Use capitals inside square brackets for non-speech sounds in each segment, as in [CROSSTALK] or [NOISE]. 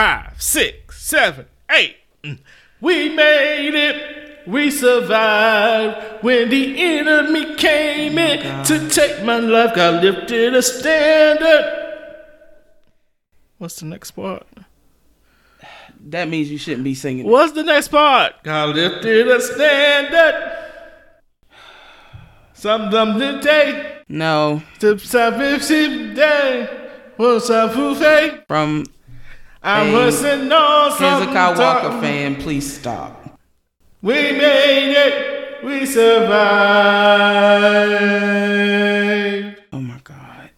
five, six, seven, eight. Mm. We made it. We survived when the enemy came in to take my life. God lifted a standard. What's the next part? That means you shouldn't be singing. What's the next part? God lifted a standard. Some them today. No, To salvation day. What's up, Fufe? from I'm Hey, listening on Hezekiah Walker fan, please stop. We made it. We survived. Oh my God.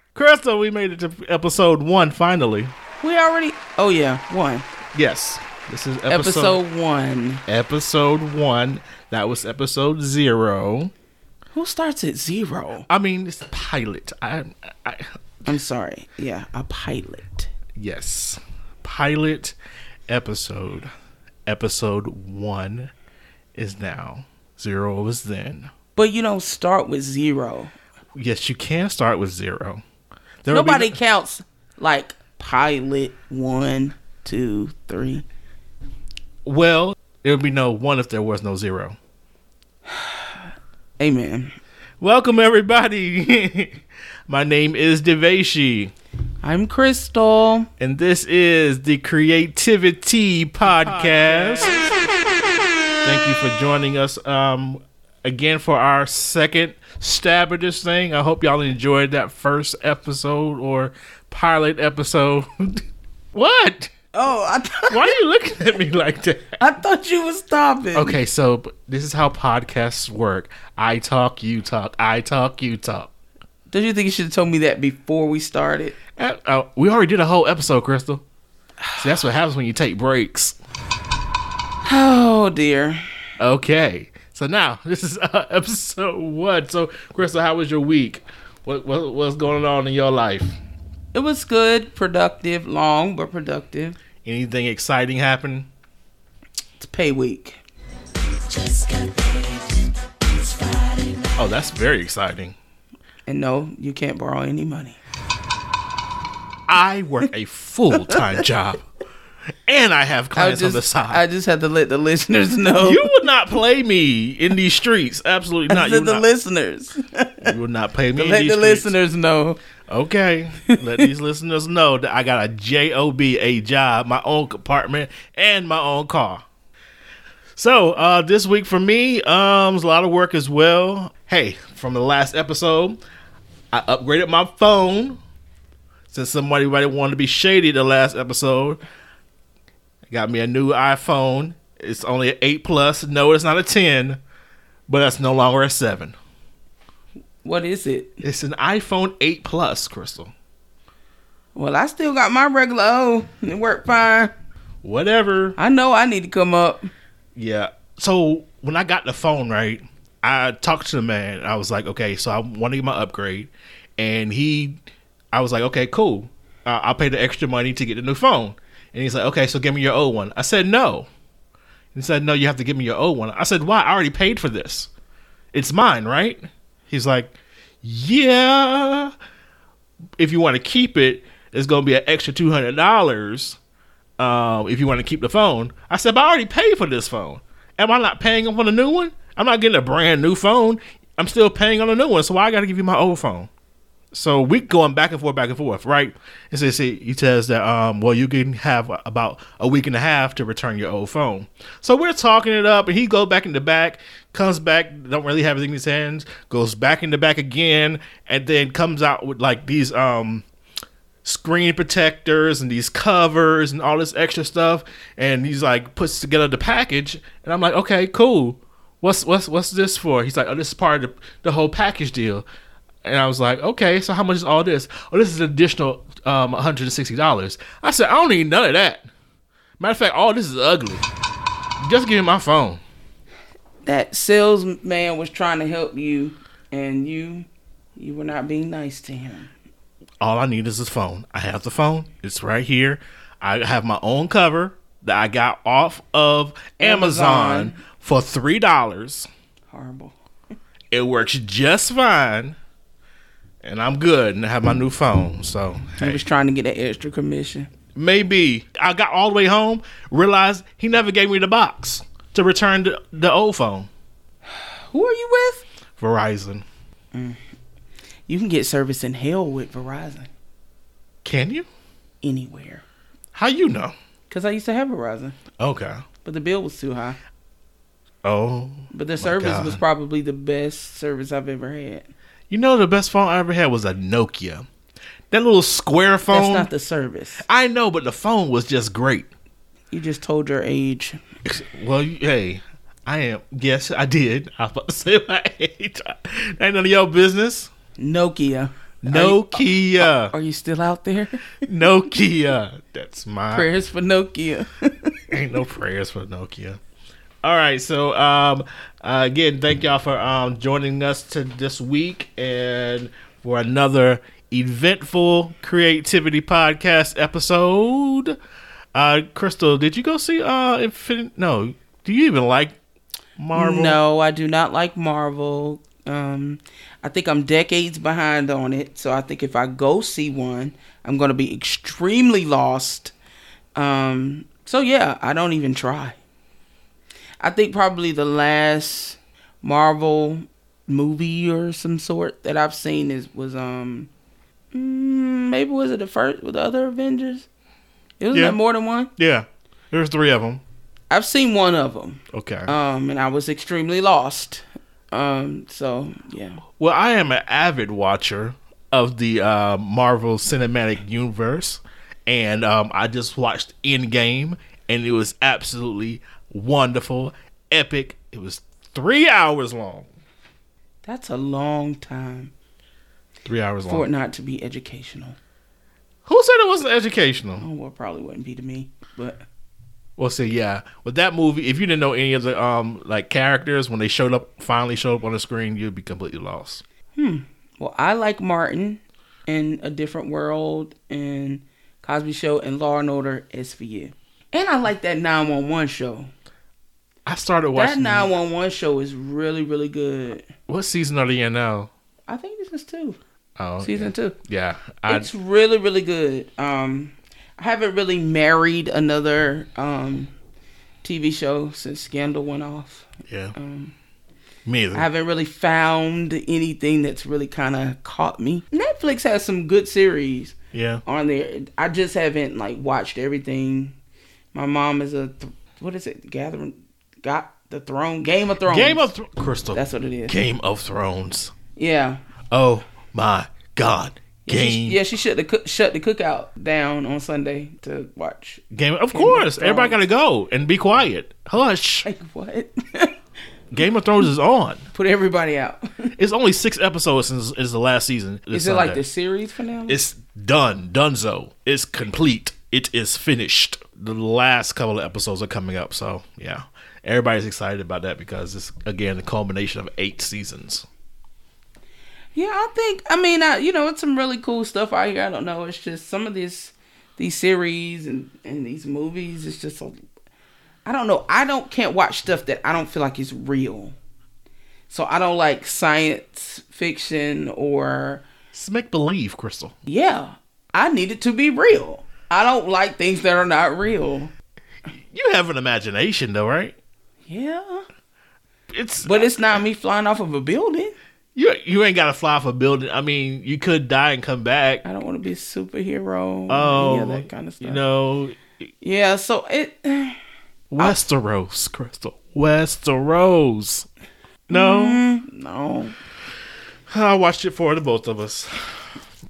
[LAUGHS] Crystal, we made it to episode one finally. We already. Oh yeah, one Yes. This is episode episode one. episode one. That was episode zero. Who starts at zero? I mean, it's pilot. I, I, I'm sorry. Yeah, a pilot. Yes, pilot episode. Episode one is now. Zero was then. But you don't start with zero. Yes, you can start with zero. There will be- Nobody counts like pilot one, two, three. well, there would be no one if there was no zero. [SIGHS] Amen. Welcome everybody. [LAUGHS] My name is Devashi, I'm Crystal. and this is the Creativity Podcast. Thank you for joining us um, again for our second stab at this thing. I hope y'all enjoyed that first episode or pilot episode. [LAUGHS] what? Oh, I, th- Why are you looking at me like that? [LAUGHS] I thought you was stopping. Okay, so this is how podcasts work. I talk, you talk. I talk, you talk. Don't you think you should have told me that before we started? Uh, uh, we already did a whole episode, Crystal. See, that's what happens when you take breaks. Oh dear. Okay, so now [LAUGHS] this is uh, episode one. So, Crystal, how was your week? What, what what's going on in your life? It was good, productive, long but productive. Anything exciting happen? It's pay week. Oh, that's very exciting. And no, you can't borrow any money. I work a full time job, and I have I clients on the side. I just had to let the listeners know. you would not play me in these streets. Absolutely [LAUGHS] not. You the not, listeners. you would not play [LAUGHS] me in let the streets. listeners know. Okay, let these listeners know that I got a job, a job, my own compartment, and my own car. So uh, this week for me, um, was a lot of work as well. Hey, from the last episode, I upgraded my phone. Since somebody might wanted to be shady the last episode, I got me a new iPhone. It's only an eight plus. No, it's not a ten, but that's no longer a seven. What is it? It's an iPhone eight plus, Crystal. Well, I still got my regular O. It worked fine. Whatever. I know I need to come up. Yeah. So when I got the phone, right, I talked to the man. I was like, okay, so I want to get my upgrade, and he, I was like, okay, cool. I'll pay the extra money to get the new phone. And he's like, okay, so give me your old one. I said no. He said, no, you have to give me your old one. I said, why? I already paid for this. It's mine, right? He's like, yeah. If you want to keep it, it's gonna be an extra two hundred dollars um, if you want to keep the phone. I said, but I already paid for this phone. Am I not paying for the new one? I'm not getting a brand new phone. I'm still paying on a new one. So I got to give you my old phone? So we going back and forth, back and forth, right? And so he says that, um, well, you can have about a week and a half to return your old phone. So we're talking it up, and he goes back in the back, comes back, don't really have anything in his hands, goes back in the back again, and then comes out with like these um screen protectors and these covers and all this extra stuff and he's like puts together the package and I'm like okay cool what's what's what's this for he's like oh this is part of the, the whole package deal and I was like okay so how much is all this oh this is an additional um $160 I said I don't need none of that matter of fact all this is ugly just give me my phone That salesman was trying to help you, and you, you were not being nice to him. all I need is this phone. I have the phone. It's right here. I have my own cover that I got off of Amazon, Amazon. For three dollars. Horrible. It works just fine, and I'm good. And I have my new phone. So He hey, was trying to get that extra commission. Maybe I got all the way home, realized he never gave me the box to return the, the old phone. [SIGHS] Who are you with? Verizon. Mm. You can get service in hell with Verizon Can you? anywhere. How you know? Cause I used to have Verizon, Okay. but the bill was too high. Oh, But the service God. was probably the best service I've ever had. you know the best phone I ever had was a Nokia. That little square phone. That's not the service. I know, but the phone was just great. You just told your age. Well, you- hey, I am. Yes, I did. I was about to say my [LAUGHS] age. Ain't none of your business. Nokia. Nokia. Are you still out there? Nokia. That's my. Prayers for Nokia. Ain't no [LAUGHS] prayers for Nokia. All right, so um, uh, again, thank y'all for um joining us to this week and for another eventful creativity podcast episode. Uh, Crystal, did you go see uh Infinite? No, do you even like Marvel? No, I do not like Marvel. Um, I think I'm decades behind on it. So I think if I go see one, I'm going to be extremely lost. Um, so yeah, I don't even try. I think probably the last Marvel movie or some sort that I've seen is was um mm, maybe was it the first with the other Avengers? It was Yeah. more than one. Yeah, there's three of them. I've seen one of them. Okay. um, and I was extremely lost. Um, so yeah, Well, I am an avid watcher of the uh, Marvel Cinematic Universe, and um, I just watched Endgame, and it was absolutely wonderful, epic. It was three hours long. that's a long time Three hours long. for it not to be educational. Who said it wasn't educational? Oh, well, it probably wouldn't be to me, but Well, see, yeah, with that movie, if you didn't know any of the um like characters when they showed up, finally showed up on the screen, you'd be completely lost. Hmm. well, I like Martin in A Different World and Cosby Show and Law and Order SVU, and I like that nine one one show. I started watching That nine one one show is really really good. what season are they in now? I think this is two Oh, season two. yeah. I, it's really really good um i haven't really married another um tv show since scandal went off yeah. um Me either. i haven't really found anything that's really kind of caught me netflix has some good series yeah. on there i just haven't like watched everything my mom is a th- what is it gathering got the throne game of thrones Game of Thro- Crystal. that's what it is Game of Thrones. yeah Oh my God. Yeah, she, Game. yeah, she shut the cook, shut the cookout down on Sunday to watch. Game. Of Game of course. Everybody got to go and be quiet. Hush. Like what? [LAUGHS] Game of Thrones is on. Put everybody out. [LAUGHS] It's only six episodes since it's the last season. Is it like the series finale? It's done. Dunzo. It's complete. It is finished. The last couple of episodes are coming up. So, yeah. Everybody's excited about that because it's, again, the culmination of eight seasons. yeah, I think. I mean, I, you know, it's some really cool stuff out here. I don't know. It's just some of these these series and and these movies. It's just a, I don't know. I don't can't watch stuff that I don't feel like is real. So I don't like science fiction or It's make believe, Crystal. yeah. I need it to be real. I don't like things that are not real. You have an imagination, though, right? Yeah. It's But it's not me flying off of a building. You you ain't got to fly off a building. I mean, you could die and come back. I don't want to be a superhero. Oh, yeah, that kind of stuff. You know, Yeah, so it. [SIGHS] Westeros, Crystal. Westeros. No, Mm, no. I watched it for the both of us.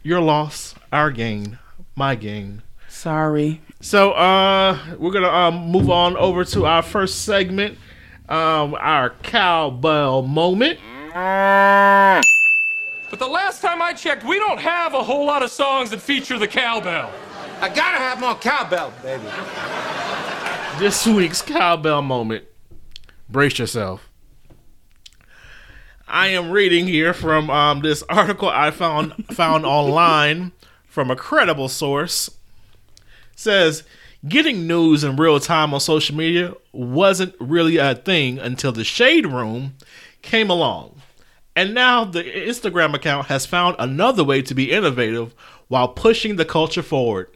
Your loss, our gain, my gain. Sorry. So, uh, we're gonna um move on over to our first segment, um, our cowbell moment. But the last time I checked, we don't have a whole lot of songs that feature the cowbell. I gotta have more cowbell, baby. this week's cowbell moment. Brace yourself. I am reading here from um, this article I found found [LAUGHS] online from a credible source. Says getting news in real time on social media wasn't really a thing until the Shade Room came along. And now the Instagram account has found another way to be innovative while pushing the culture forward.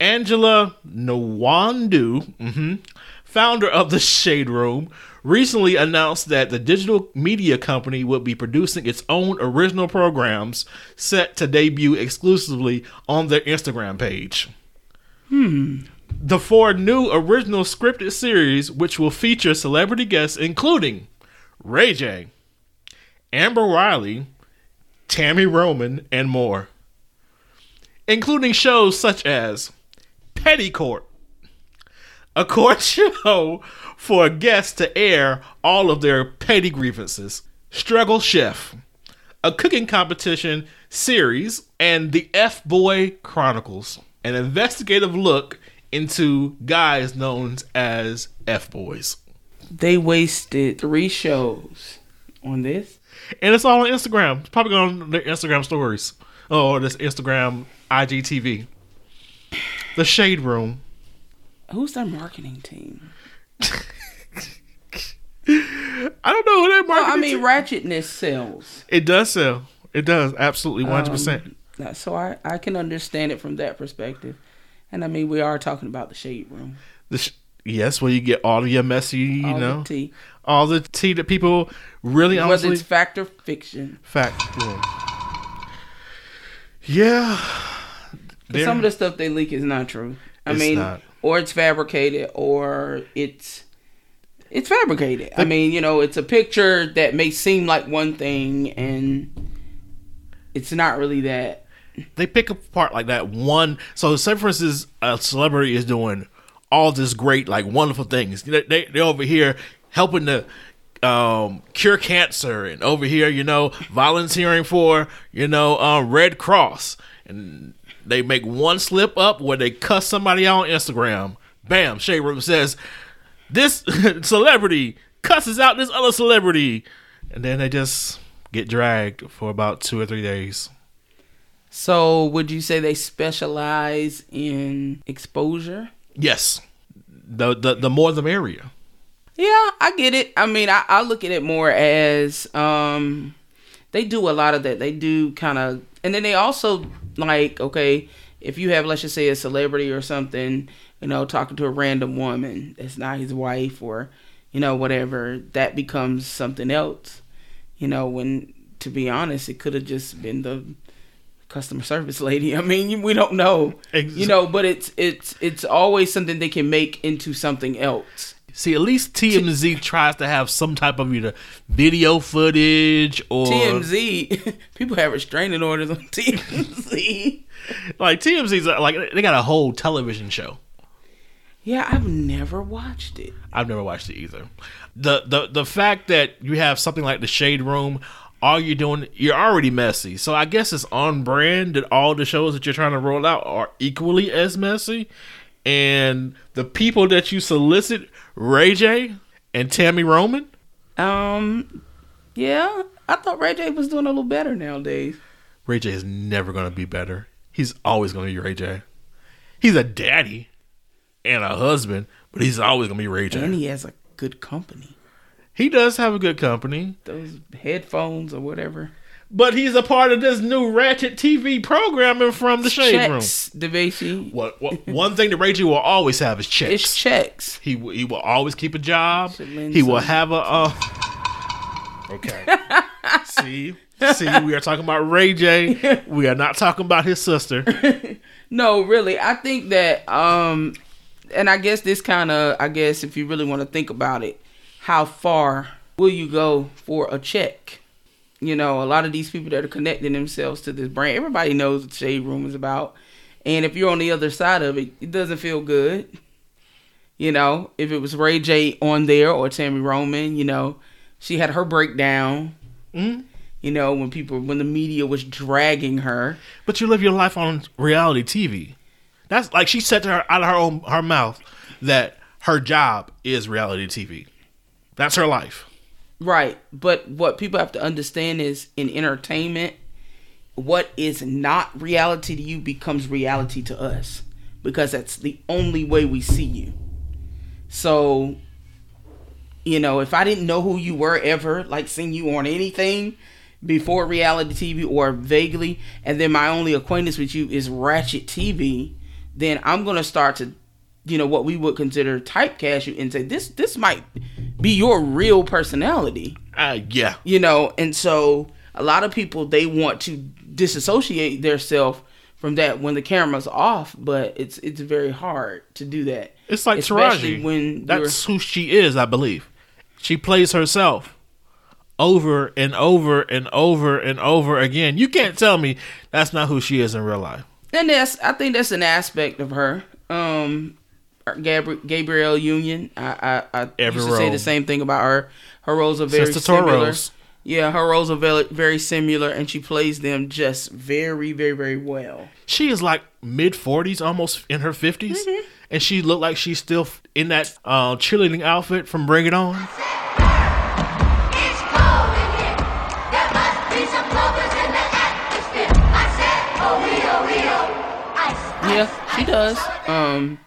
Angela Nwandu, mhm, founder of the Shade Room, recently announced that the digital media company would be producing its own original programs set to debut exclusively on their Instagram page. Hmm. The four new original scripted series, which will feature celebrity guests including Ray J, Amber Riley, Tami Roman, and more, including shows such as Petty Court, a court [LAUGHS] show for guests to air all of their petty grievances, Struggle Chef, a cooking competition series, and the F Boy Chronicles, an investigative look into guys known as F Boys. They wasted three shows on this. And it's all on Instagram. It's probably on their Instagram stories. Oh, this Instagram IGTV. The Shade Room. Who's their marketing team? [LAUGHS] I don't know who that Well. I mean, team- ratchetness sells. it does sell. It does absolutely one hundred Um, percent. Now, So I, I can understand it from that perspective. And I mean, we are talking about the shade room. The sh- yes, where you get all of your messy, you All the know, tea. all the tea that people really Whether honestly it's fact or fiction. fact. Yeah, yeah. Some of the stuff they leak is not true. I It's mean, not. or it's fabricated, or it's it's fabricated. I mean, you know, it's a picture that may seem like one thing, and it's not really that. they pick apart like that one. So, say for instance, a celebrity is doing all this great, like wonderful things. They they they're over here helping to um, cure cancer, and over here, you know, volunteering for you know um, Red Cross, and they make one slip up where they cuss somebody out on Instagram. Bam, Shade Room says this [LAUGHS] celebrity cusses out this other celebrity, and then they just get dragged for about two or three days. So, would you say they specialize in exposure? Yes. The the the more the merrier. Yeah, I get it. I mean, I, I look at it more as um, they do a lot of that. They do kind of, and then they also like, okay, if you have, let's just say, a celebrity or something, you know, talking to a random woman that's not his wife or, you know, whatever, that becomes something else. You know, when to be honest, it could have just been the customer service [LAUGHS] lady. I mean, we don't know, Ex- you know, but it's it's it's always something they can make into something else. See, at least TMZ tries to have some type of either video footage or TMZ, [LAUGHS] people have restraining orders on [LAUGHS] TMZ. like TMZ's uh, like they got a whole television show. yeah, I've never watched it. I've never watched it either. The the the fact that you have something like the Shade Room, all you're doing, you're already messy. So I guess it's on brand that all the shows that you're trying to roll out are equally as messy. And the people that you solicit, Ray J and Tami Roman, Um, yeah, I thought Ray J was doing a little better nowadays. Ray J is never going to be better. He's always going to be Ray J. He's a daddy and a husband, but he's always going to be Ray J. And he has a good company. he does have a good company, Those headphones or whatever. but he's a part of this new Ratchet TV programming from the Shade Room. checks, DeVacy. What, what one thing that Ray J will always have is checks. It's checks. he will- he will always keep a job. He will have a. Uh, okay. [LAUGHS] see, see, we are talking about Ray J. We are not talking about his sister. [LAUGHS] No, really. I think that um and I guess this kind of I guess if you really want to think about it, how far will you go for a check? You know, a lot of these people that are connecting themselves to this brand, everybody knows what Shade Room is about. And if you're on the other side of it, it doesn't feel good. You know, if it was Ray J on there or Tami Roman, you know, she had her breakdown. Mhm. You know, when people, when the media was dragging her. But you live your life on reality TV. That's like she said to her out of her own her mouth that her job is reality TV. That's her life. Right. But what people have to understand is in entertainment, what is not reality to you becomes reality to us because that's the only way we see you. So, you know, if I didn't know who you were ever, like seeing you on anything before reality TV or vaguely, and then my only acquaintance with you is Ratchet TV, then I'm gonna start to, you know, what we would consider typecast you and say this this might be your real personality Uh, yeah. you know and so a lot of people they want to disassociate themselves from that when the camera's off but it's it's very hard to do that It's like especially Taraji. when That's who she is, I believe. She plays herself over and over and over and over again. You can't tell me that's not who she is in real life. You're, and that's i think that's an aspect of her um Gabri- Gabrielle Union, I I, I Every used to say the same thing about her. Her roles are very Sister similar. Toros. Yeah, her roles are very, very similar, and she plays them just very, very, very well. She is like mid 40s, almost in her 50s. Mm-hmm. And she looked like she's still in that uh, cheerleading outfit from Bring It On. Yeah, she does. Um,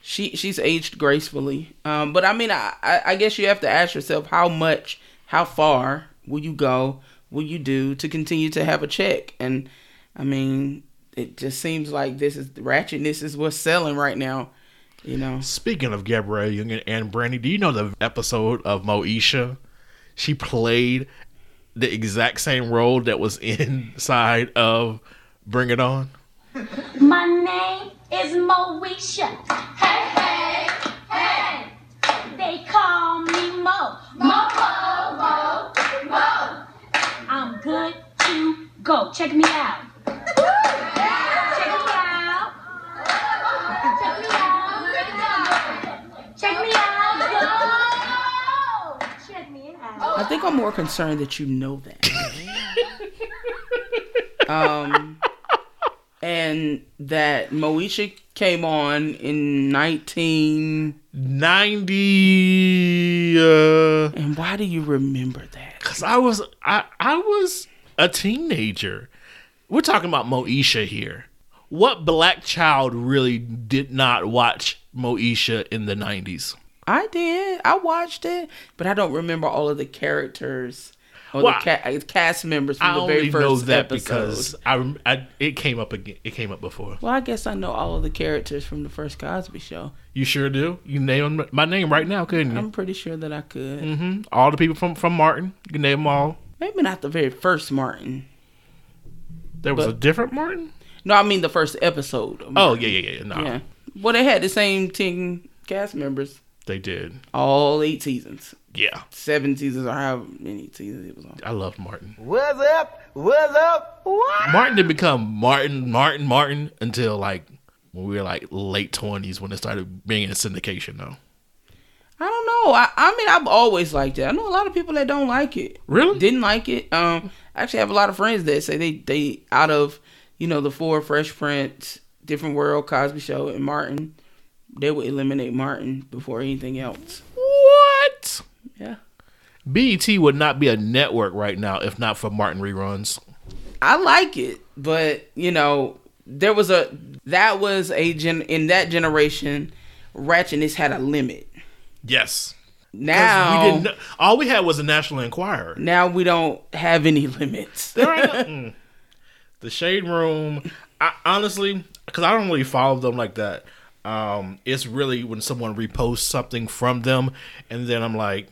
she she's aged gracefully. Um, but I mean, I I I guess you have to ask yourself how much, how far will you go? Will you do to continue to have a check? And I mean, it just seems like this is ratchetness is what's selling right now. You know. Speaking of Gabrielle Union and Brandy, do you know the episode of Moesha? She played the exact same role that was [LAUGHS] inside of Bring It On. My name is Moesha. Hey, hey, hey. They call me Mo. Mo, Mo, Mo, Mo. I'm good to go. Check me out. Check me out. Check me out. Check me out. Go. Check me out. I think I'm more concerned that you know that. [LAUGHS] um, and that Moesha came on in 1990. uh And why do you remember that? cuz I was I I was a teenager. We're talking about Moesha here. What black child really did not watch Moesha in the 90s? I did. I watched it, but I don't remember all of the characters or Well, the ca- cast members from I the very first know that episode. because I, I it came up again. It came up before. well, I guess I know all of the characters from the first Cosby Show. You sure do. You name my name right now, couldn't you? I'm pretty sure that I could. hmm All the people from from Martin. You can name them all. Maybe not the very first Martin. There was But- a different Martin. No, I mean the first episode. of Oh yeah, yeah, yeah. No, yeah. Well, they had the same ten cast members they did. all eight seasons, Yeah, seven seasons, or however many seasons it was on. I love Martin. What's up? What's up? What? Martin didn't become Martin, Martin, Martin until like when we were like late twenties when it started being in syndication. Though, I don't know. I, I mean, I've always liked it. I know a lot of people that don't like it. Really? Didn't like it. Um, I actually have a lot of friends that say they they out of you know the four Fresh Prince, Different World, Cosby Show, and Martin, they would eliminate Martin before anything else. What? Yeah. BET would not be a network right now if not for Martin reruns. I like it, but you know, there was a that was a gen in that generation, ratchetness had a limit. Yes. Now we didn't. know- All we had was a National Enquirer. now we don't have any [LAUGHS] limits. There ain't [LAUGHS] mm. the Shade Room. I, honestly, because I don't really follow them like that. Um, it's really when someone reposts something from them, and then I'm like,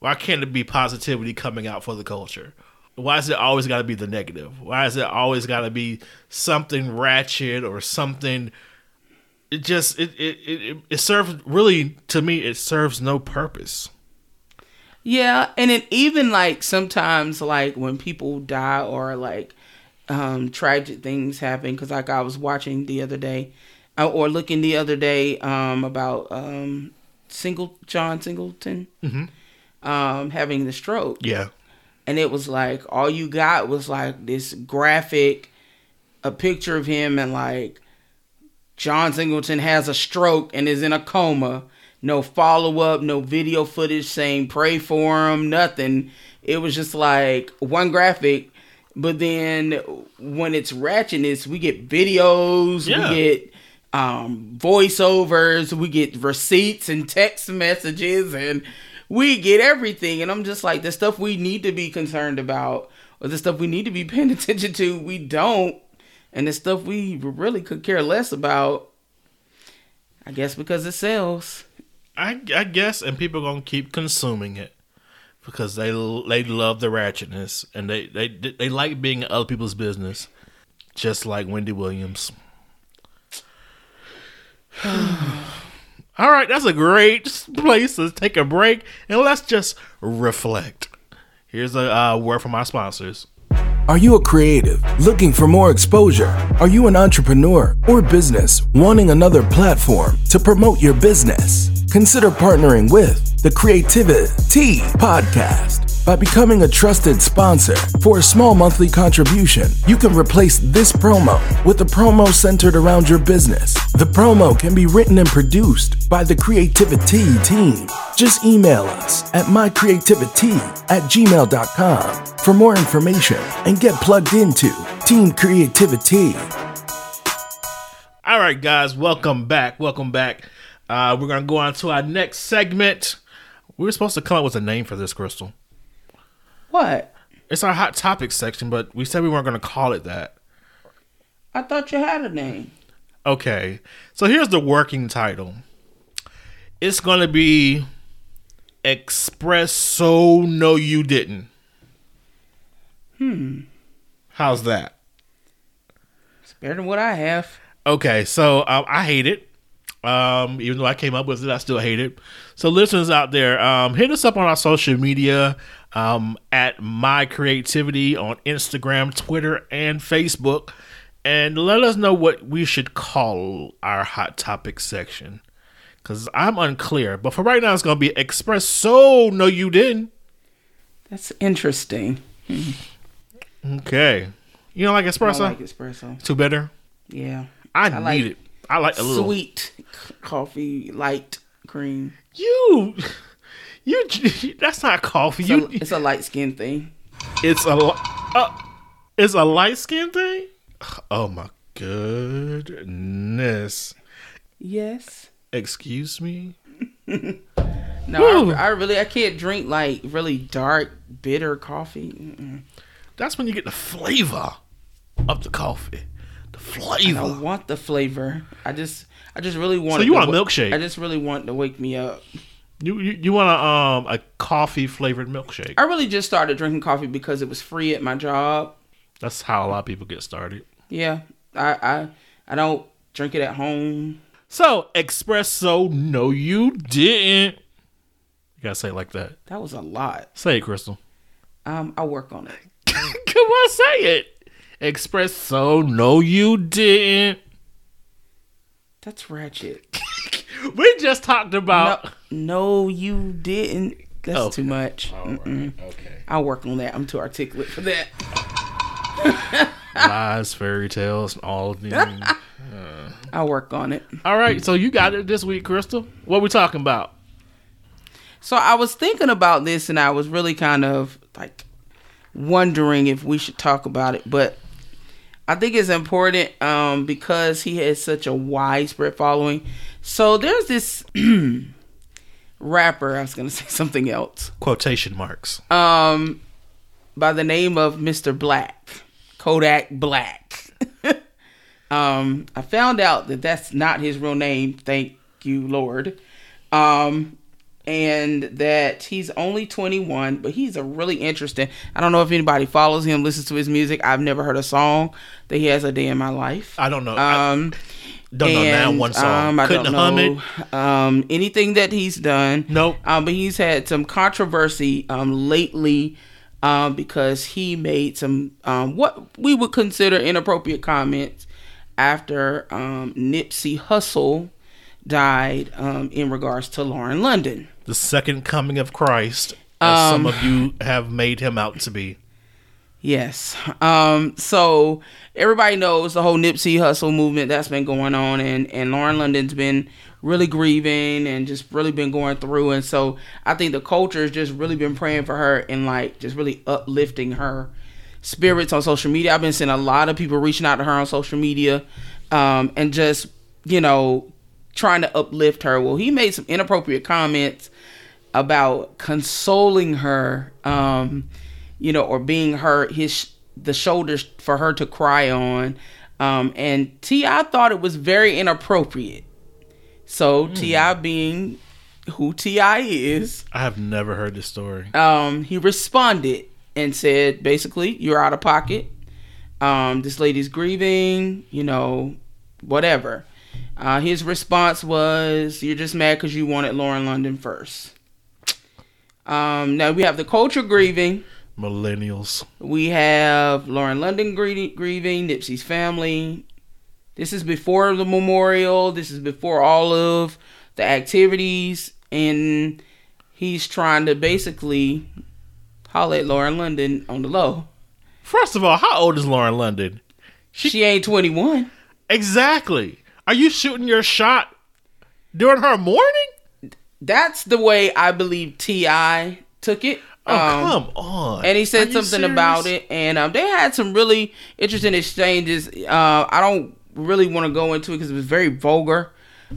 why can't it be positivity coming out for the culture? Why is it always got to be the negative? Why is it always got to be something ratchet or something? It just it it, it it serves really to me. It serves no purpose. Yeah, and it even like sometimes like when people die or like um tragic things happen because like I was watching the other day uh, or looking the other day um about um single John Singleton um having the stroke Yeah, and it was like all you got was like this graphic a picture of him and like John Singleton has a stroke and is in a coma. No follow up, no video footage saying pray for him, nothing. It was just like one graphic. But then when it's ratchetness, we get videos, Yeah. we get um, voiceovers, we get receipts and text messages, and we get everything. And I'm just like, the stuff we need to be concerned about, or the stuff we need to be paying attention to, we don't. And the stuff we really could care less about, I guess because it sells. I, I guess, and people are gonna keep consuming it because they they love the ratchetness and they they they like being in other people's business, just like Wendy Williams. All right, that's a great place to take a break and let's just reflect. Here's a uh, word from our sponsors. Are you a creative looking for more exposure? Are you an entrepreneur or business wanting another platform to promote your business? Consider partnering with the Creativity Podcast. By becoming a trusted sponsor for a small monthly contribution, you can replace this promo with a promo centered around your business. The promo can be written and produced by the Creativity team. Just email us at mycreativity at gmail.com for more information and get plugged into Team Creativity. All right, guys, welcome back. Welcome back. Uh, we're gonna go on to our next segment. We were supposed to come up with a name for this, Crystal. What? It's our hot topics section, but we said we weren't gonna call it that. I thought you had a name. Okay, so here's the working title. It's gonna be Espresso No You Didn't. Hmm. How's that? It's better than what I have. Okay, so um, I hate it. Um, even though I came up with it, I still hate it. So, listeners out there, um, hit us up on our social media um, at My Creativity on Instagram, Twitter, and Facebook, and let us know what we should call our hot topic section. Because I'm unclear, but for right now, it's going to be Espresso No You Didn't. That's interesting. Okay. You don't like I espresso? like espresso. Too bitter? Yeah. I, I like need it. I like a little. Sweet coffee, light cream. You, you, that's not coffee. It's, a, it's a light skin thing. it's a, uh, it's a light skin thing. Oh my goodness! Yes. Excuse me. [LAUGHS] No, I, I really I can't drink like really dark bitter coffee. Mm-mm. That's when you get the flavor of the coffee. The I flavor. don't want the flavor. I just I just really want. So you want a milkshake? I just really want to wake me up. You you, you want a um a coffee flavored milkshake? I really just started drinking coffee because it was free at my job. That's how a lot of people get started. Yeah, I I I don't drink it at home. So espresso, no, you didn't. You gotta say it like that. That was a lot. Say it, Crystal. Um, I'll work on it. [LAUGHS] Come on, say it. Espresso, no, you didn't. That's ratchet. [LAUGHS] We just talked about. No, no, you didn't. That's Okay. too much. Okay. I'll work on that. I'm too articulate for that. Lies, fairy tales, all of them. [LAUGHS] I'll work on it. all right, so you got it this week, Crystal. What we talking about? So I was thinking about this and I was really kind of like wondering if we should talk about it, but I think it's important um, because he has such a widespread following. So there's this [CLEARS THROAT] rapper, I was going [LAUGHS] to say something else, Quotation marks. um, by the name of Mr. Black, Kodak Black. [LAUGHS] um, I found out that that's not his real name. Thank you, Lord. Um, and that he's only 21, but he's a really interesting. I don't know if anybody follows him, listens to his music. I've never heard a song that he has a day in my life. I don't know. I Um, don't know now and, one song. Um, I Couldn't don't hum it. know um, anything that he's done. Nope. Um, but he's had some controversy um, lately um, because he made some um, what we would consider inappropriate comments after um, Nipsey Hussle died um, in regards to Lauren London. The second coming of Christ, as some of you have made him out to be. Yes. Um, so everybody knows the whole Nipsey Hussle movement that's been going on and, and Lauren London's been really grieving and just really been going through and so I think the culture has just really been praying for her and like just really uplifting her spirits on social media. I've been seeing a lot of people reaching out to her on social media um and just, you know, trying to uplift her. Well, he made some inappropriate comments about consoling her um you know or being her his the shoulders for her to cry on um and T.I. thought it was very inappropriate So Hmm. T.I. being who T.I. is, I have never heard this story. um, he responded and said, basically, you're out of pocket. Um, this lady's grieving, you know, whatever. Uh, his response was, "You're just mad because you wanted Lauren London first. Um, now we have the culture grieving. Millennials. We have Lauren London grie- grieving, Nipsey's family. This is before the memorial. This is before all of the activities, and he's trying to basically holler at Lauren London on the low. First of all, how old is Lauren London? She ain't 21. Exactly. Are you shooting your shot during her mourning? That's the way I believe T.I. took it. Oh, Um, come on. and he said you something about it and um, they had some really interesting exchanges uh, i don't really want to go into it because it was very vulgar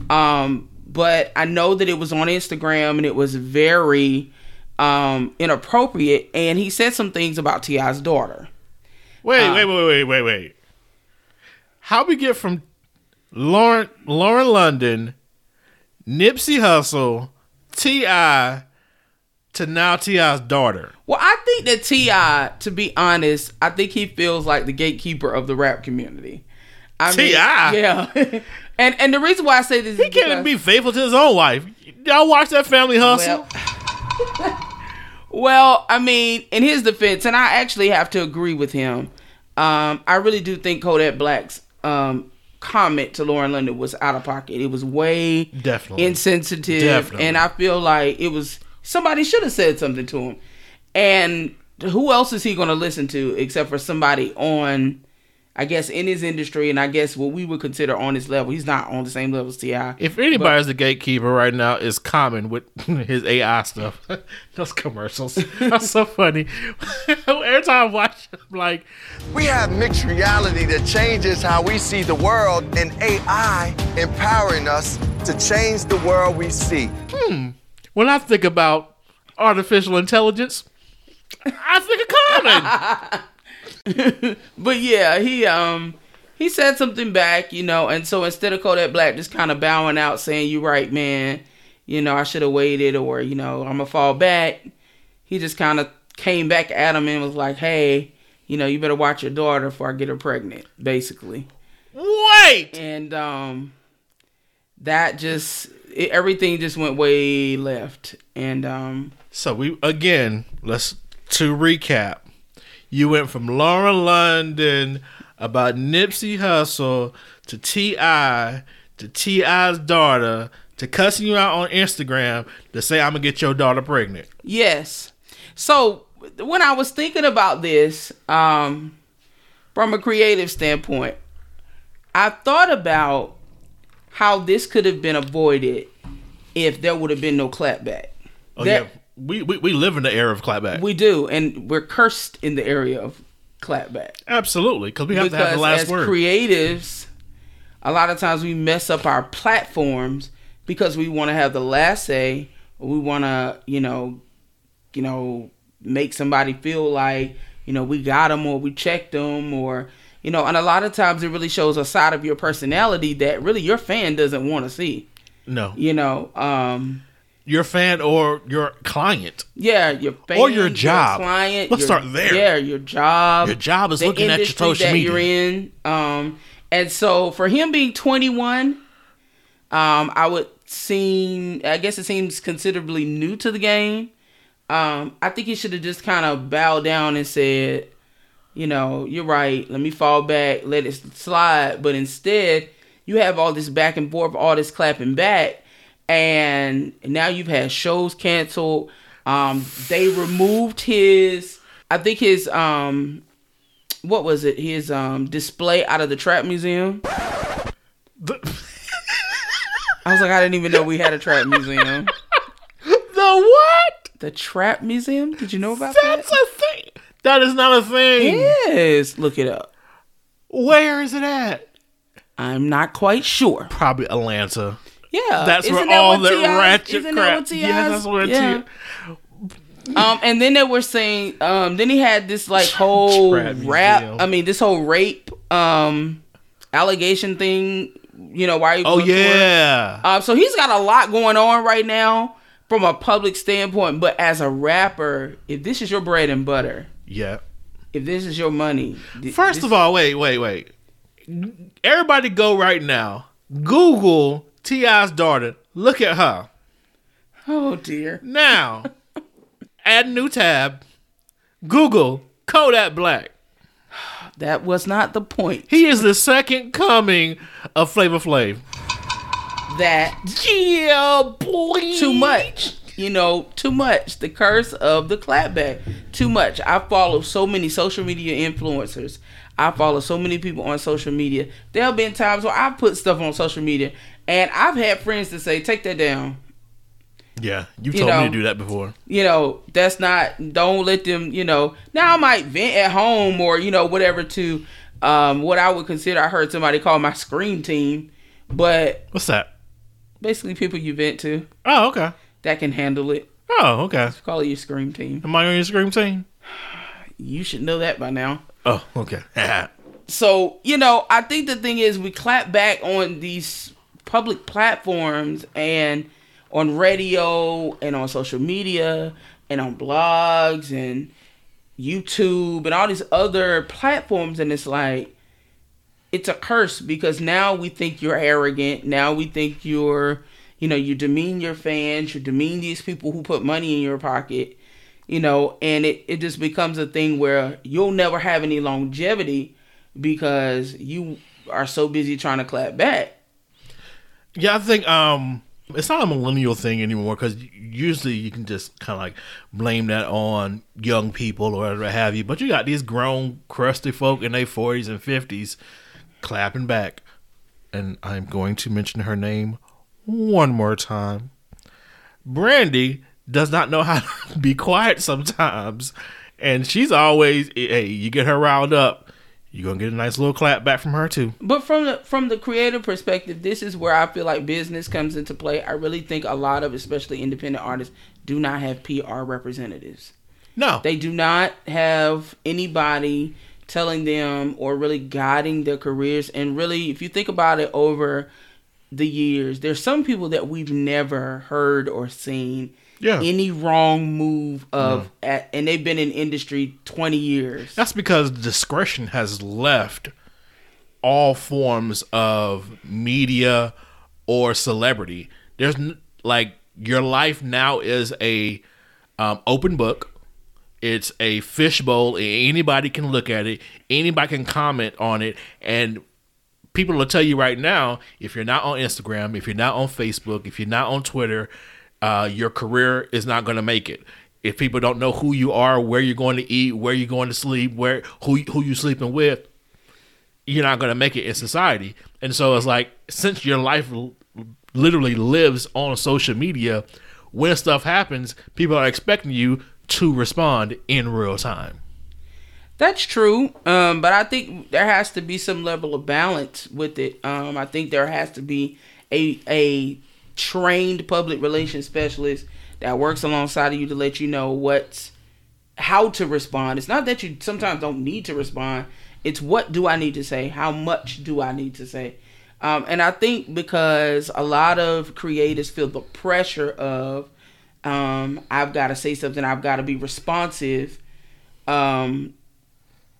um, but i know that it was on instagram and it was very um, inappropriate and he said some things about T.I.'s daughter Wait, Uh, wait, wait, wait, wait, wait. How we get from Lauren Lauren London, Nipsey Hussle, T.I. to now T.I.'s daughter? well i think that T.I. to be honest i think he feels like the gatekeeper of the rap community I T.I.? yeah [LAUGHS] and and the reason why i say this He can't be faithful to his own wife. Y'all watch that family hustle? Well, [LAUGHS] well, I mean, in his defense, and I actually have to agree with him. Um, I really do think Kodak Black's um, comment to Lauren London was out of pocket. It was way Definitely. insensitive, Definitely. and I feel like it was somebody should have said something to him. And who else is he going to listen to except for somebody on? I guess in his industry, and I guess what we would consider on his level, he's not on the same level as Ti. if anybody's the gatekeeper right now, is Common with [LAUGHS] his AI stuff. [LAUGHS] Those commercials are so funny. [LAUGHS] Every time I watch, I'm like, We have mixed reality that changes how we see the world, and AI empowering us to change the world we see. Hmm. When I think about artificial intelligence, I think of Common. [LAUGHS] But yeah, he um he said something back, you know, and so instead of Kodak Black just kind of bowing out saying, "You right, man," you know, I should have waited, or you know, I'm gonna fall back. He just kind of came back at him and was like, "Hey, you know, you better watch your daughter before I get her pregnant," basically. Wait, And um, that just it, everything just went way left, and um, so we again let's to recap. You went from Lauren London about Nipsey Hussle to T.I. to T.I.'s daughter to cussing you out on Instagram to say I'm gonna get your daughter pregnant. Yes. So when I was thinking about this, um, from a creative standpoint, I thought about how this could have been avoided if there would have been no clapback. Oh There- yeah, we, we we live in the era of clapback. We do, and we're cursed in the area of clapback. Absolutely, because we have to have the last as word. creatives, a lot of times we mess up our platforms because we want to have the last say. We want to, you know, you know, make somebody feel like you know we got them or we checked them or you know, and a lot of times it really shows a side of your personality that really your fan doesn't want to see. no, You know, um, your fan or your client. yeah, your fan, Or your job. client. Let's your- start there. Yeah, your job. Your job is looking at your social that media. you're in. Um, and so for him being 21, um, I would seem, I guess it seems considerably new to the game. Um, I think he should have just kind of bowed down and said, you know, you're right. Let me fall back, let it slide. But instead, you have all this back and forth, all this clapping back, and now you've had shows canceled. Um, they removed his, I think his, um, what was it? His um display out of the trap museum. The, I was like, I didn't even know we had a trap museum. [LAUGHS] the what? The trap museum? Did you know about That's that? That is not a thing. Yes, look it up. Where is it at? I'm not quite sure. Probably Atlanta. Yeah, That's isn't where that all the ratchet isn't crap. That yes, that's what yeah. T- Um, and then they were saying, um, then he had this like whole rap. I mean, this whole rape um allegation thing You know why? Oh yeah. Um, so he's got a lot going on right now from a public standpoint. But as a rapper, if this is your bread and butter, Yeah. if this is your money, th- First this- of all, wait, wait, wait. Everybody go right now. Google T.I.'s daughter. Look at her. oh dear, Now, [LAUGHS] add a new tab. Google Kodak Black. that was not the point. He is the second coming of Flavor Flav. That Yeah, boy. too much. You know, too much. The curse of the clapback. Too much. I follow so many social media influencers. I follow so many people on social media. There have been times where I've put stuff on social media and I've had friends to say, take that down. Yeah, you've You told me to do that before. You know, that's not, don't let them, you know. Now I might vent at home or, you know, whatever to um, what I would consider, I heard somebody call my scream team, but What's that? basically people you vent to Oh, okay. That can handle it. Oh, okay. Call it your scream team. Am I on your scream team? You should know that by now. Oh, okay. [LAUGHS] So, you know, I think the thing is we clap back on these public platforms and on radio and on social media and on blogs and YouTube and all these other platforms and it's like it's a curse because now we think you're arrogant. Now we think you're, you know, you demean your fans, you demean these people who put money in your pocket, you know, and it, it just becomes a thing where you'll never have any longevity because you are so busy trying to clap back. Yeah, I think um it's not a millennial thing anymore because usually you can just kind of like blame that on young people or whatever have you. But you got these grown, crusty folk in their forties and fifties clapping back, and I'm going to mention her name one more time. Brandy does not know how to [LAUGHS] be quiet sometimes, and she's always hey, you get her riled up, you're gonna get a nice little clap back from her too. But from the from the creative perspective, this is where I feel like business comes into play. I really think a lot of especially independent artists do not have PR representatives. No, They do not have anybody telling them or really guiding their careers. And really, if you think about it over the years, there's some people that we've never heard or seen Yeah. any wrong move of, at, and they've been in industry 20 years. That's because discretion has left all forms of media or celebrity. There's n- like your life now is a um, open book. It's a fishbowl. Anybody can look at it. Anybody can comment on it, and people will tell you right now if you're not on Instagram, if you're not on Facebook, if you're not on Twitter, uh, your career is not going to make it. If people don't know who you are, where you're going to eat, where you're going to sleep, where who who you sleeping with, you're not going to make it in society. And so it's like since your life l- literally lives on social media, when stuff happens, people are expecting you to respond in real time. That's true, um, but I think there has to be some level of balance with it. Um, I think there has to be a a trained public relations specialist that works alongside of you to let you know what's how to respond. It's not that you sometimes don't need to respond. It's what do I need to say? How much do I need to say? Um, and I think because a lot of creators feel the pressure of um, I've got to say something. I've got to be responsive. Um,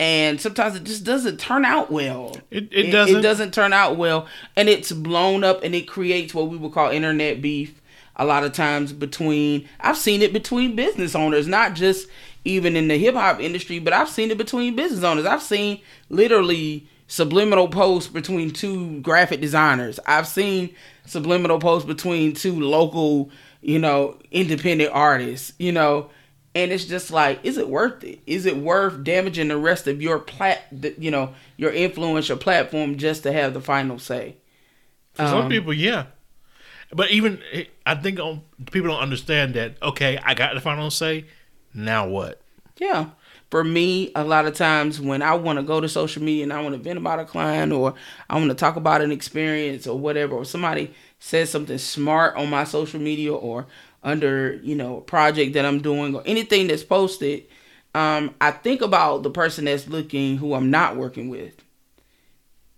and sometimes it just doesn't turn out well. It- it doesn't. It doesn't turn out well, and it's blown up, and it creates what we would call internet beef. A lot of times between, I've seen it between business owners, not just even in the hip hop industry, but I've seen it between business owners. I've seen literally subliminal posts between two graphic designers. I've seen subliminal posts between two local, you know, independent artists. You know, and it's just like is it worth it is it worth damaging the rest of your plat you know your influence your platform just to have the final say For some people, yeah. But even I think um, people don't understand that. Okay, I got the final say. Now what? yeah for me a lot of times when i want to go to social media and i want to vent about a client or i want to talk about an experience or whatever or somebody says something smart on my social media or under you know a project that i'm doing or anything that's posted um, i think about the person that's looking who i'm not working with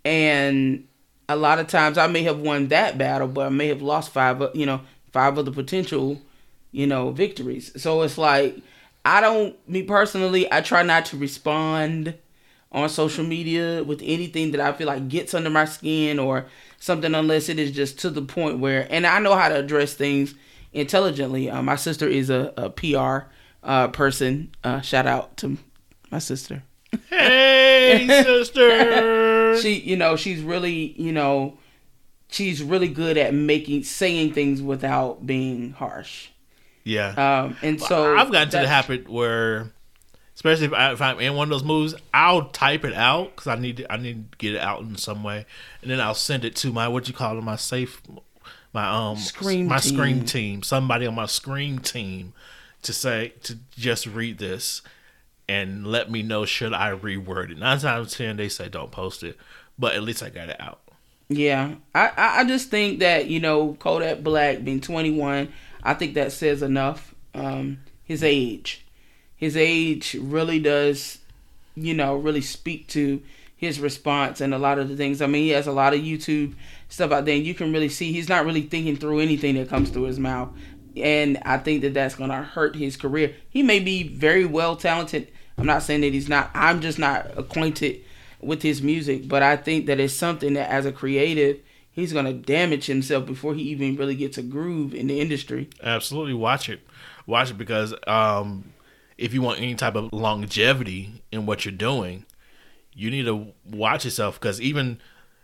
and a lot of times I may have won that battle, but I may have lost five, you know, five of the potential, you know, victories. So it's like I don't, me personally, I try not to respond on social media with anything that I feel like gets under my skin or something unless it is just to the point where, and I know how to address things intelligently. Uh, my sister is a, a PR uh, person. Uh, shout out to my sister Hey, [LAUGHS] sister. she you know she's really you know she's really good at making saying things without being harsh yeah. um and so I've gotten to the habit where, especially if, I, if I'm in one of those moves, I'll type it out because I need to, I need to get it out in some way, and then I'll send it to my what you call it, my safe, my um Scream my team. scream team, somebody on my scream team, to say to just read this and let me know should I reword it. Nine times ten they say don't post it, but at least I got it out. yeah I, I i just think that you know kodak black being 21 i think that says enough um his age his age really does you know really speak to his response and a lot of the things. I mean he has a lot of youtube stuff out there and you can really see he's not really thinking through anything that comes through his mouth. And i think that that's going to hurt his career. He may be very well talented. I'm not saying that he's not. I'm just not acquainted with his music but i think that it's something that as a creative he's going to damage himself before he even really gets a groove in the industry. Absolutely, watch it, watch it because um, if you want any type of longevity in what you're doing, you need to watch yourself because even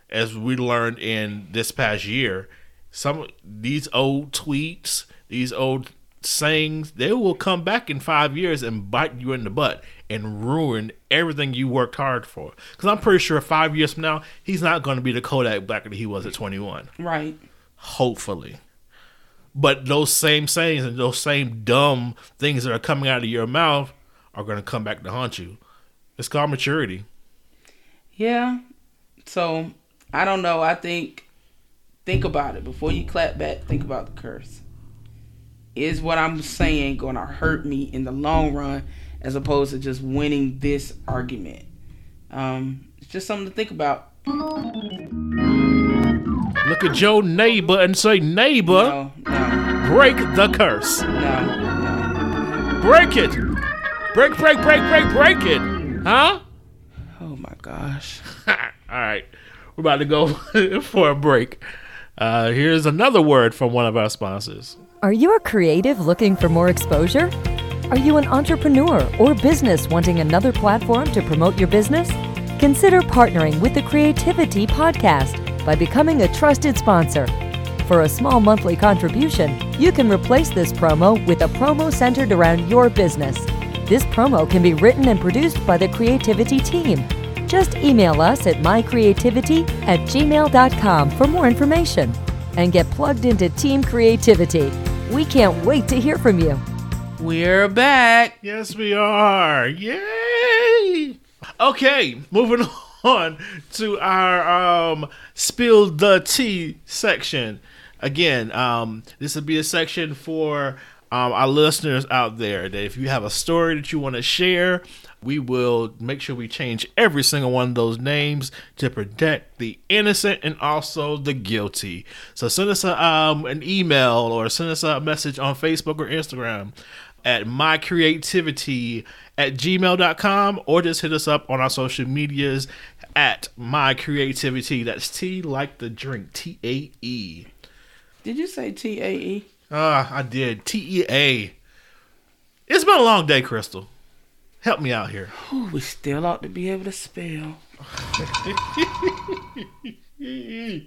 as we learned in this past year, some these old tweets, these old sayings, they will come back in five years and bite you in the butt and ruin everything you worked hard for. Because I'm pretty sure five years from now, he's not going to be the Kodak Black that he was at 21 right hopefully. But those same sayings and those same dumb things that are coming out of your mouth are going to come back to haunt you. It's called maturity. Yeah. So I don't know. I think think about it before you clap back. Think about the curse. Is what I'm saying going to hurt me in the long run, as opposed to just winning this argument? Um, it's just something to think about. Look at your neighbor and say, neighbor, No, no, break the curse. no, no. Break it. Break, break, break, break, break it. Huh? My gosh. [LAUGHS] All right. We're about to go [LAUGHS] for a break. Uh, here's another word from one of our sponsors. Are you a creative looking for more exposure? Are you an entrepreneur or business wanting another platform to promote your business? Consider partnering with the Creativity Podcast by becoming a trusted sponsor. For a small monthly contribution, you can replace this promo with a promo centered around your business. This promo can be written and produced by the Creativity team. Just email us at mycreativity at gmail.com for more information and get plugged into Team Creativity. We can't wait to hear from you. We're back. Yes, we are. Yay! Okay, moving [LAUGHS] on to our um spill the tea section. Again, um, this will be a section for um, our listeners out there that if you have a story that you want to share, we will make sure we change every single one of those names to protect the innocent and also the guilty. So send us a, um, an email or send us a message on Facebook or Instagram at mycreativity at gmail.com or just hit us up on our social medias at mycreativity. That's T like the drink, T A E. Did you say T A E? Ah, I did. T E A. It's been a long day, Crystal. Help me out here. Ooh, we still ought to be able to spell. [LAUGHS]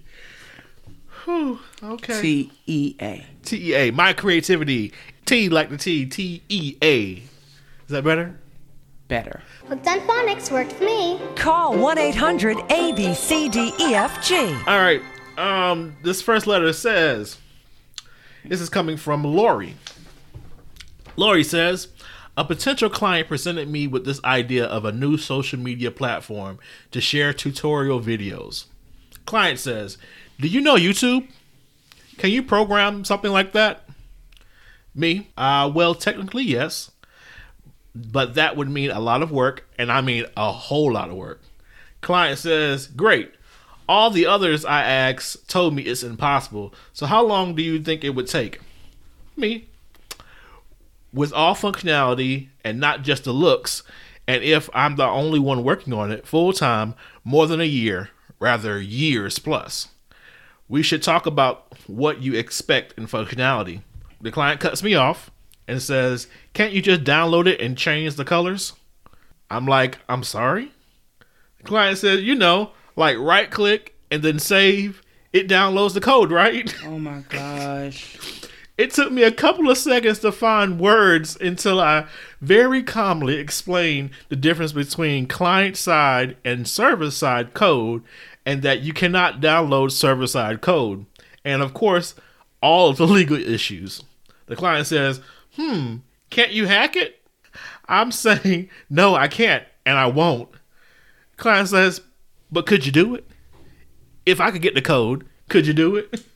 Whew, okay. T E A. T E A. My creativity. T like the T. T E A. Is that better? Better. Hooked on phonics worked for me. Call 1 800 ABCDEFG. All right. Um, this first letter says, this is coming from Lori. Lori says, a potential client presented me with this idea of a new social media platform to share tutorial videos. Client says, Do you know YouTube? Can you program something like that? Me? Uh, well, technically, yes. But that would mean a lot of work, and I mean a whole lot of work. Client says, Great. All the others I asked told me it's impossible. So how long do you think it would take? Me. With all functionality and not just the looks, and if I'm the only one working on it full time, more than a year, rather years plus. We should talk about what you expect in functionality. The client cuts me off and says, Can't you just download it and change the colors? I'm like, I'm sorry? The client says, You know, like right click and then save, it downloads the code, right? Oh my gosh. It took me a couple of seconds to find words until I very calmly explained the difference between client side and server side code and that you cannot download server side code. And of course, all of the [LAUGHS] legal issues. The client says, Hmm, can't you hack it? I'm [LAUGHS] saying, No, I can't, and I won't. Client says, But could you do it? If I could get the code, could you do it? [LAUGHS]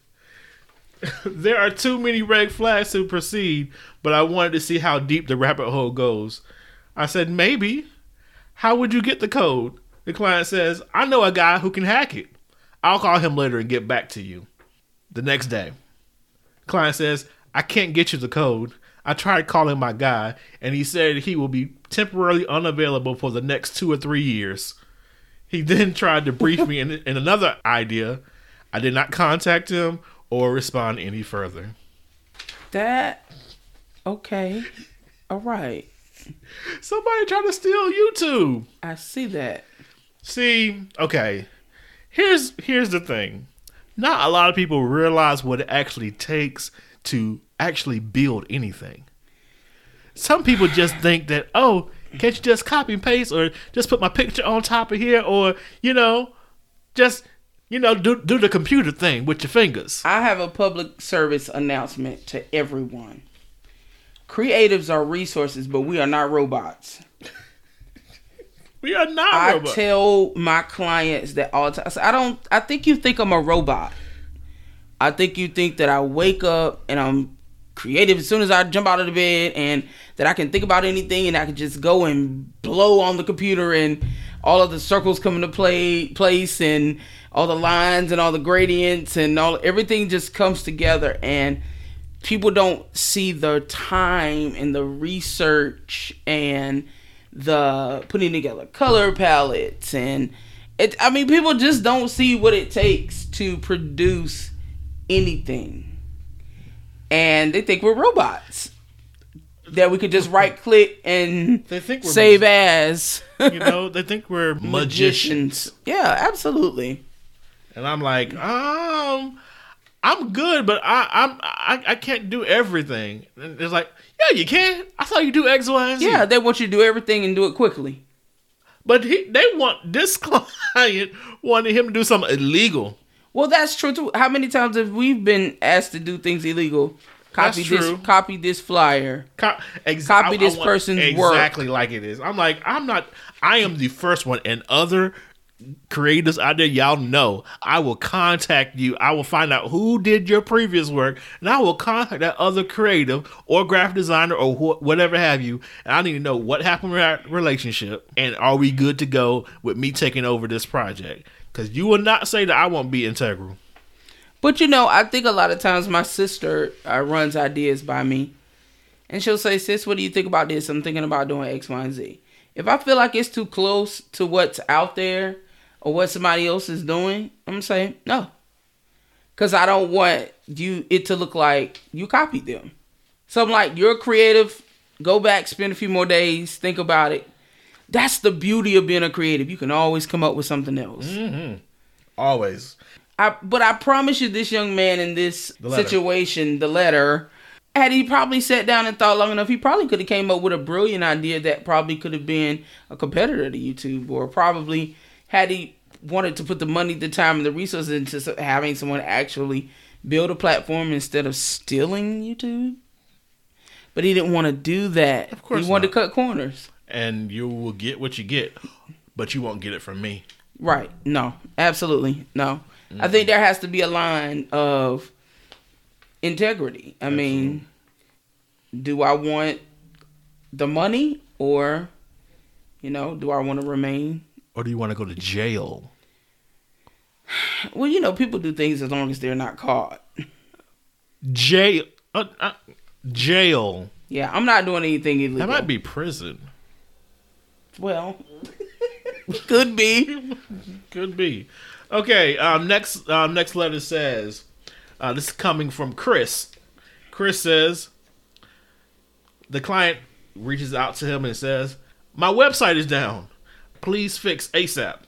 [LAUGHS] there are too many red flags to proceed, but I wanted to see how deep the rabbit hole goes. I said, maybe. How would you get the code? The client says, I know a guy who can hack it. I'll call him later and get back to you. The next day, client says, I can't get you the code. I tried calling my guy, and he said he will be temporarily unavailable for the next two or three years. He [LAUGHS] then tried to brief me in, in another idea. I did not contact him or respond any further. That okay. All right. Somebody trying to steal YouTube. I see that. See, okay. Here's here's the thing. Not a lot of people realize what it actually takes to actually build anything. Some people just think that, oh, can't you just copy and paste or just put my picture on top of here or, you know, just you know, do do the computer thing with your fingers. I have a public service announcement to everyone. Creatives are resources, but we are not robots. [LAUGHS] We are not I robots. tell my clients that all the time. I I don't. I think you think I'm a robot. I think you think that I wake up and I'm creative as soon as I jump out of the bed, and that I can think about anything, and I can just go and blow on the computer, and all of the circles come into play place, and all the lines and all the gradients and all everything just comes together, and people don't see the time and the research and the putting together color palettes and it I mean people just don't see what it takes to produce anything. And they think we're robots. That we could just right click and They think we're save as you know, they think we're [LAUGHS] magicians. Yeah, absolutely. And I'm like, um, I'm good, but I, I'm I, I can't do everything. And it's like, yeah, you can. I saw you do X, Y, and Z. Yeah, they want you to do everything and do it quickly. But he, they want this [LAUGHS] client wanted him to do something illegal. Well, that's true too. How many times have we been asked to do things illegal? Copy That's this. true. Copy this flyer. Co- ex- Copy this want person's work. exactly like it is. I'm like, I'm not. I am the first one, and other creators out there, y'all know. I will contact you. I will find out who did your previous work, and I will contact that other creative or graphic designer or wh- whatever have you. And I need to know what happened with our relationship, and are we good to go with me taking over this project? Because you will not say that I won't be integral. But you know, I think a lot of times my sister uh, runs ideas by me, and she'll say, "Sis, what do you think about this? I'm thinking about doing X, Y, and Z." If I feel like it's too close to what's out there or what somebody else is doing, I'm gonna say no, because I don't want you it to look like you copied them. So I'm like, you're creative. Go back, spend a few more days, think about it. That's the beauty of being a creative. You can always come up with something else. Mm-hmm. Always. I, but I promise you, this young man in this letter. situation, the letter, had he probably sat down and thought long enough, he probably could have came up with a brilliant idea that probably could have been a competitor to YouTube, or probably had he wanted to put the money, the time, and the resources into having someone actually build a platform instead of stealing YouTube. But he didn't want to do that. Of course he wanted not. to cut corners. And you will get what you get, but you won't get it from me. Right. No, absolutely. No. I think there has to be a line of integrity. I mean, do I want the money or, you know, do I want to remain? Or do you want to go to jail? Well, you know, people do things as long as they're not caught. Jail. Uh, uh, jail. Yeah, I'm not doing anything illegal. That might be prison. Well, [LAUGHS] could be. Could be. Okay. Um. Next. Um. Next letter says. Uh, this is coming from Chris. Chris says. The client reaches out to him and says, "My website is down. Please fix ASAP."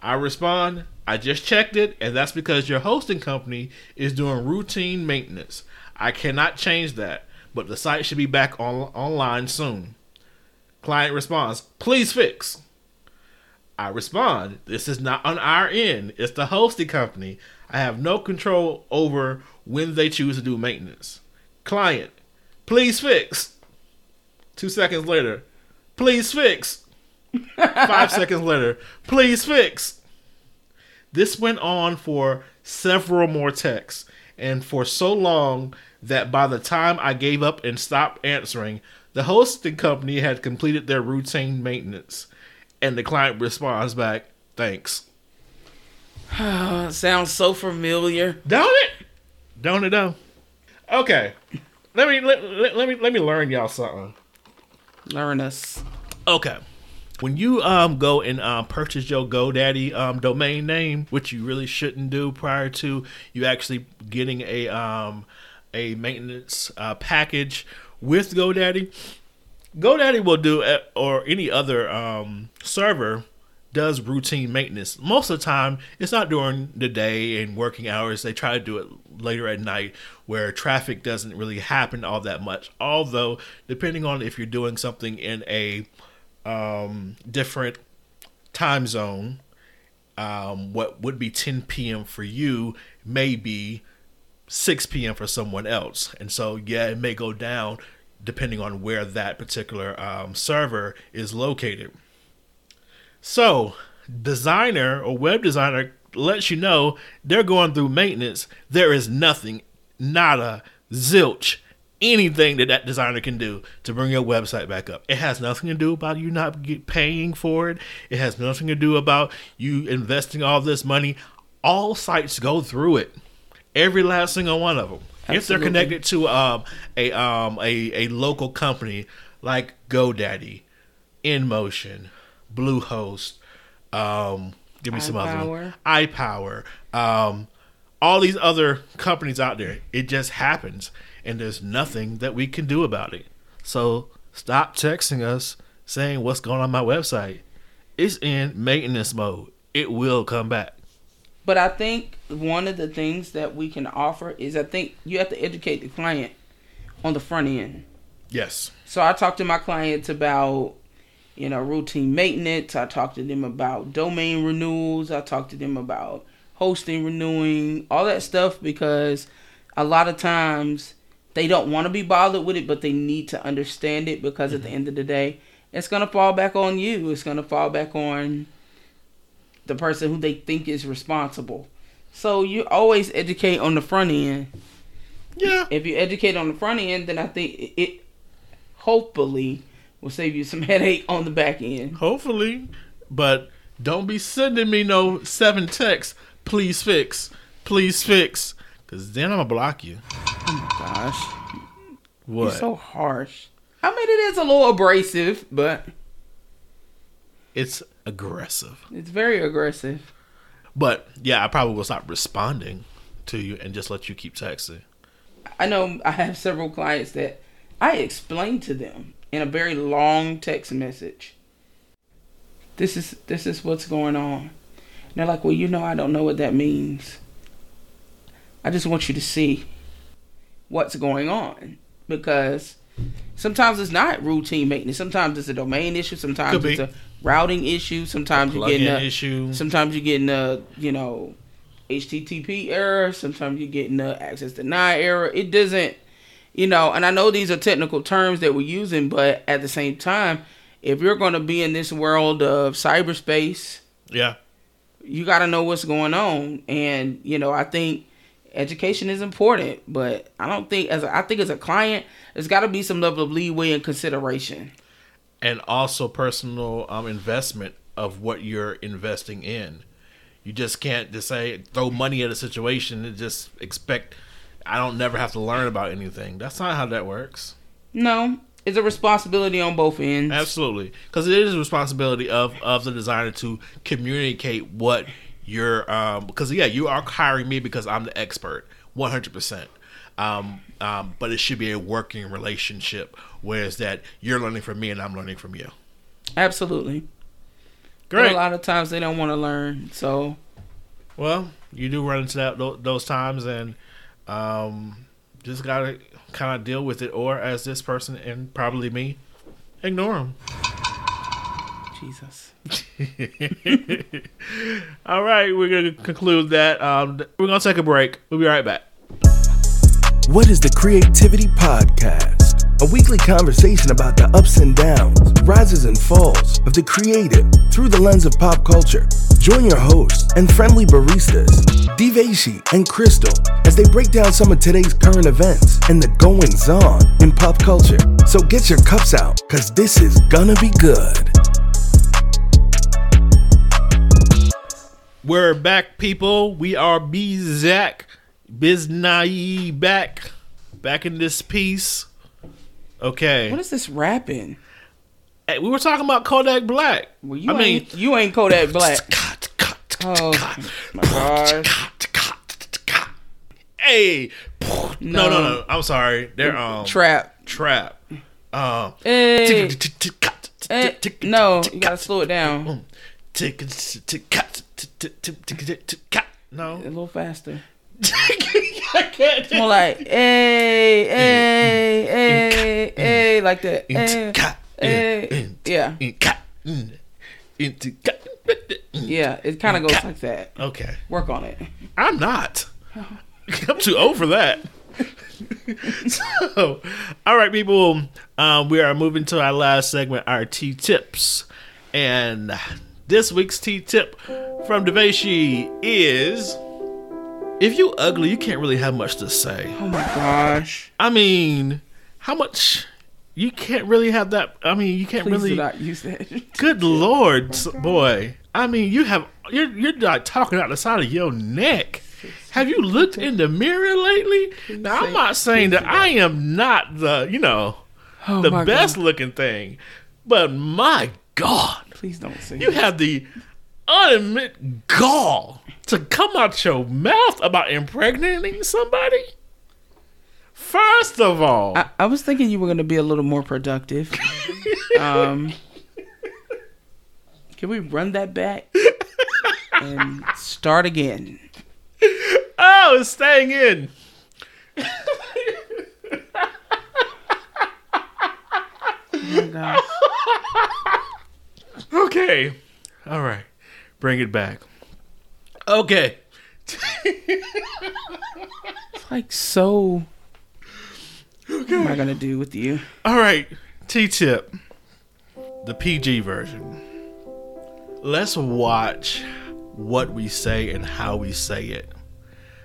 I respond, "I just checked it, and that's because your hosting company is doing routine maintenance. I cannot change that, but the site should be back on online soon." Client responds, "Please fix." I respond, This is not on our end. It's the hosting company. I have no control over when they choose to do maintenance. Client, please fix. Two seconds later, please fix. Five seconds later, please fix. This went on for several more texts and for so long that by the time I gave up and stopped answering, the hosting company had completed their routine maintenance. And the client responds back, thanks. [SIGHS] Sounds so familiar. Don't it? Don't it though? Okay. Let me let, let, let me let me learn y'all something. Learn us. Okay. When you um go and um purchase your GoDaddy um domain name, which you really shouldn't do prior to you actually getting a um a maintenance uh, package with GoDaddy, GoDaddy will do or any other um server does routine maintenance. Most of the time, it's not during the day and working hours. They try to do it later at night where traffic doesn't really happen all that much. Although, depending on if you're doing something in a um, different time zone, um, what would be 10 p.m. for you may be 6 p.m. for someone else. And so, yeah, it may go down depending on where that particular um, server is located. So, designer or web designer lets you know they're going through maintenance. There is nothing, nada, zilch, anything that that designer can do to bring your website back up. It has nothing to do about you not get paying for it. It has nothing to do about you investing all this money. All sites go through it. Every last single one of them. If they're connected to um, a um, a a local company like GoDaddy, InMotion, Bluehost, um, give me some other iPower, um, all these other companies out there. It just happens, and there's nothing that we can do about it. So stop texting us saying what's going on my website. It's in maintenance mode. It will come back. But I think one of the things that we can offer is I think you have to educate the client on the front end. Yes. So I talk to my clients about, you know, routine maintenance. I talk to them about domain renewals. I talk to them about hosting renewing, all that stuff because a lot of times they don't want to be bothered with it, but they need to understand it because at the mm-hmm. end of the day, it's gonna fall back on you. It's gonna fall back on the person who they think is responsible. So you always educate on the front end. Yeah. If you educate on the front end, then I think it, it hopefully will save you some [LAUGHS] headache on the back end. Hopefully. But don't be sending me no seven texts. Please fix. Please fix. Cause then I'm gonna block you. Gosh, What? you're so harsh. I mean, it is a little abrasive, but it's aggressive. it's very aggressive. But yeah, I probably will stop responding to you and just let you keep texting. I know I have several clients that I explain to them in a very long text message. This is this is what's going on. And they're like, "Well, you know, I don't know what that means. I just want you to see what's going on because sometimes it's not routine maintenance. Sometimes it's a domain issue. Sometimes it's a routing issue. Sometimes you're getting a issue. Sometimes you're getting a you know HTTP error. Sometimes you're getting a access denied error. It doesn't, you know. And I know these are technical terms that we're using, but at the same time, if you're going to be in this world of cyberspace, Yeah. you got to know what's going on. And you know, I think education is important, but I don't think as a, I think as a client, there's got to be some level of leeway and consideration. and also personal um, investment of what you're investing in. You just can't just say throw money at a situation and just expect I don't never have to learn about anything. That's not how that works. No, it's a responsibility on both ends. Absolutely, because it is a responsibility of of the designer to communicate what you're. Um, because yeah, you are hiring me because I'm the expert, one hundred percent. Um, um, but it should be a working relationship, whereas that you're learning from me and I'm learning from you. Absolutely. But Great. a lot of times they don't want to learn. So Well, you do run into that those times, and um, just gotta kind of deal with it, or as this person and probably me, ignore them. Jesus. [LAUGHS] All right, we're gonna conclude that. Um, we're gonna take a break. We'll be right back. What is the Creativity Podcast? A weekly conversation about the ups and downs, rises and falls of the creative through the lens of pop culture. Join your hosts and friendly baristas, Diveshi and Crystal, as they break down some of today's current events and the goings on in pop culture. So get your cups out, because this is gonna be good. We're back, people. We are B Zach, Biznai back, back in this piece. Okay, What is this rapping? Hey, we were talking about Kodak Black. Well, you I mean, you ain't Kodak Black. [LAUGHS] Oh my. Hey, no, no, No. no. I'm sorry. They're um Trap. trap. Um, Hey. Eh, no, you gotta slow it down cut. a little faster. [LAUGHS] I can't. More like hey, hey, hey, hey, like that. Hey, Cut, hey. Yeah, cut, yeah. It kind of goes like that. Okay, Work on it. I'm not. [LAUGHS] I'm too old for that. [LAUGHS] so, all right, people. Um, we are moving to our last segment, our T tips, and this week's T tip from Deveshi is: If you ugly, you can't really have much to say. Oh my gosh. I mean, how much? You can't really have that. I mean, you can't Please really. do not use that. [LAUGHS] Good lord, boy. I mean, you have you're you're like talking out the side of your neck. Have you looked in the mirror lately? Now, I'm not saying that I am not the you know Oh the best looking thing, but my God, Please don't say you have the unadmit gall to come out your mouth about impregnating somebody. First of all, I, I was thinking you were going to be a little more productive. [LAUGHS] um, can we run that back [LAUGHS] and start again? oh, it's staying in. Oh my gosh. [LAUGHS] Okay. All right. Bring it back. Okay. [LAUGHS] It's like so. What am I going to do with you? All right. T tip. The PG version. Let's watch what we say and how we say it.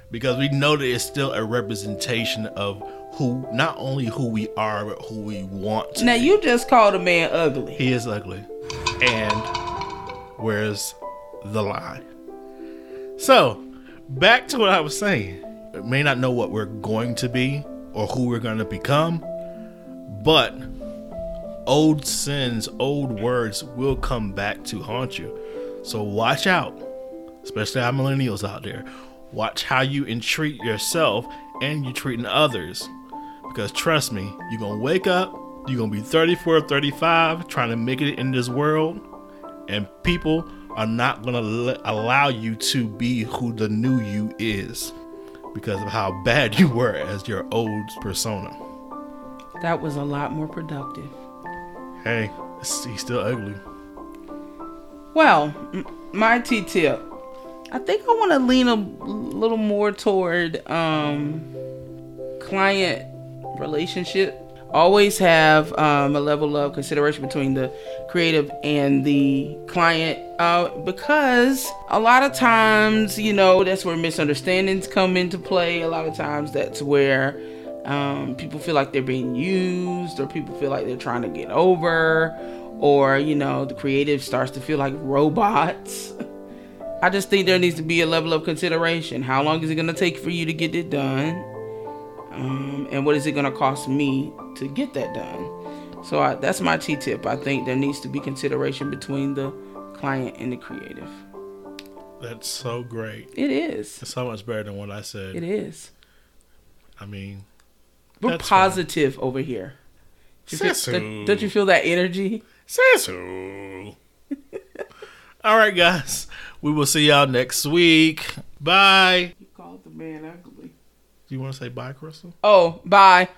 Because we know that it's still a representation of who, not only who we are, but who we want to Now, you just called a man ugly. He is ugly. And where's the lie? So, back to what I was saying. We may not know what we're going to be or who we're going to become, but old sins, old words will come back to haunt you. So, watch out, especially our millennials out there. Watch how you entreat yourself and you're treating others. Because trust me, you're going to wake up, you're going to be 34, 35, trying to make it in this world, and people are not going to allow you to be who the new you is because of how bad [LAUGHS] you were as your old persona. That was a lot more productive. Hey, he's still ugly. Well, my T tip. I think I want to lean a little more toward um, client relationship. Always have um, a level of consideration between the creative and the client uh, because a lot of times, you know, that's where misunderstandings come into play. A lot of times, that's where um, people feel like they're being used or people feel like they're trying to get over or you know the creative starts to feel like robots [LAUGHS] I just think there needs to be a level of consideration. How long is it going to take for you to get it done? Um, and what is it going to cost me to get that done? So I, that's my T tip. I think there needs to be consideration between the client and the creative. That's so great. It is. It's so much better than what I said. It is. I mean, We're That's fine. positive over here. You feel- don't, don't you feel that energy? Sasu. [LAUGHS] All right, guys. We will see y'all next week. Bye. You called the man ugly. Do you want to say bye, Crystal? Oh, bye.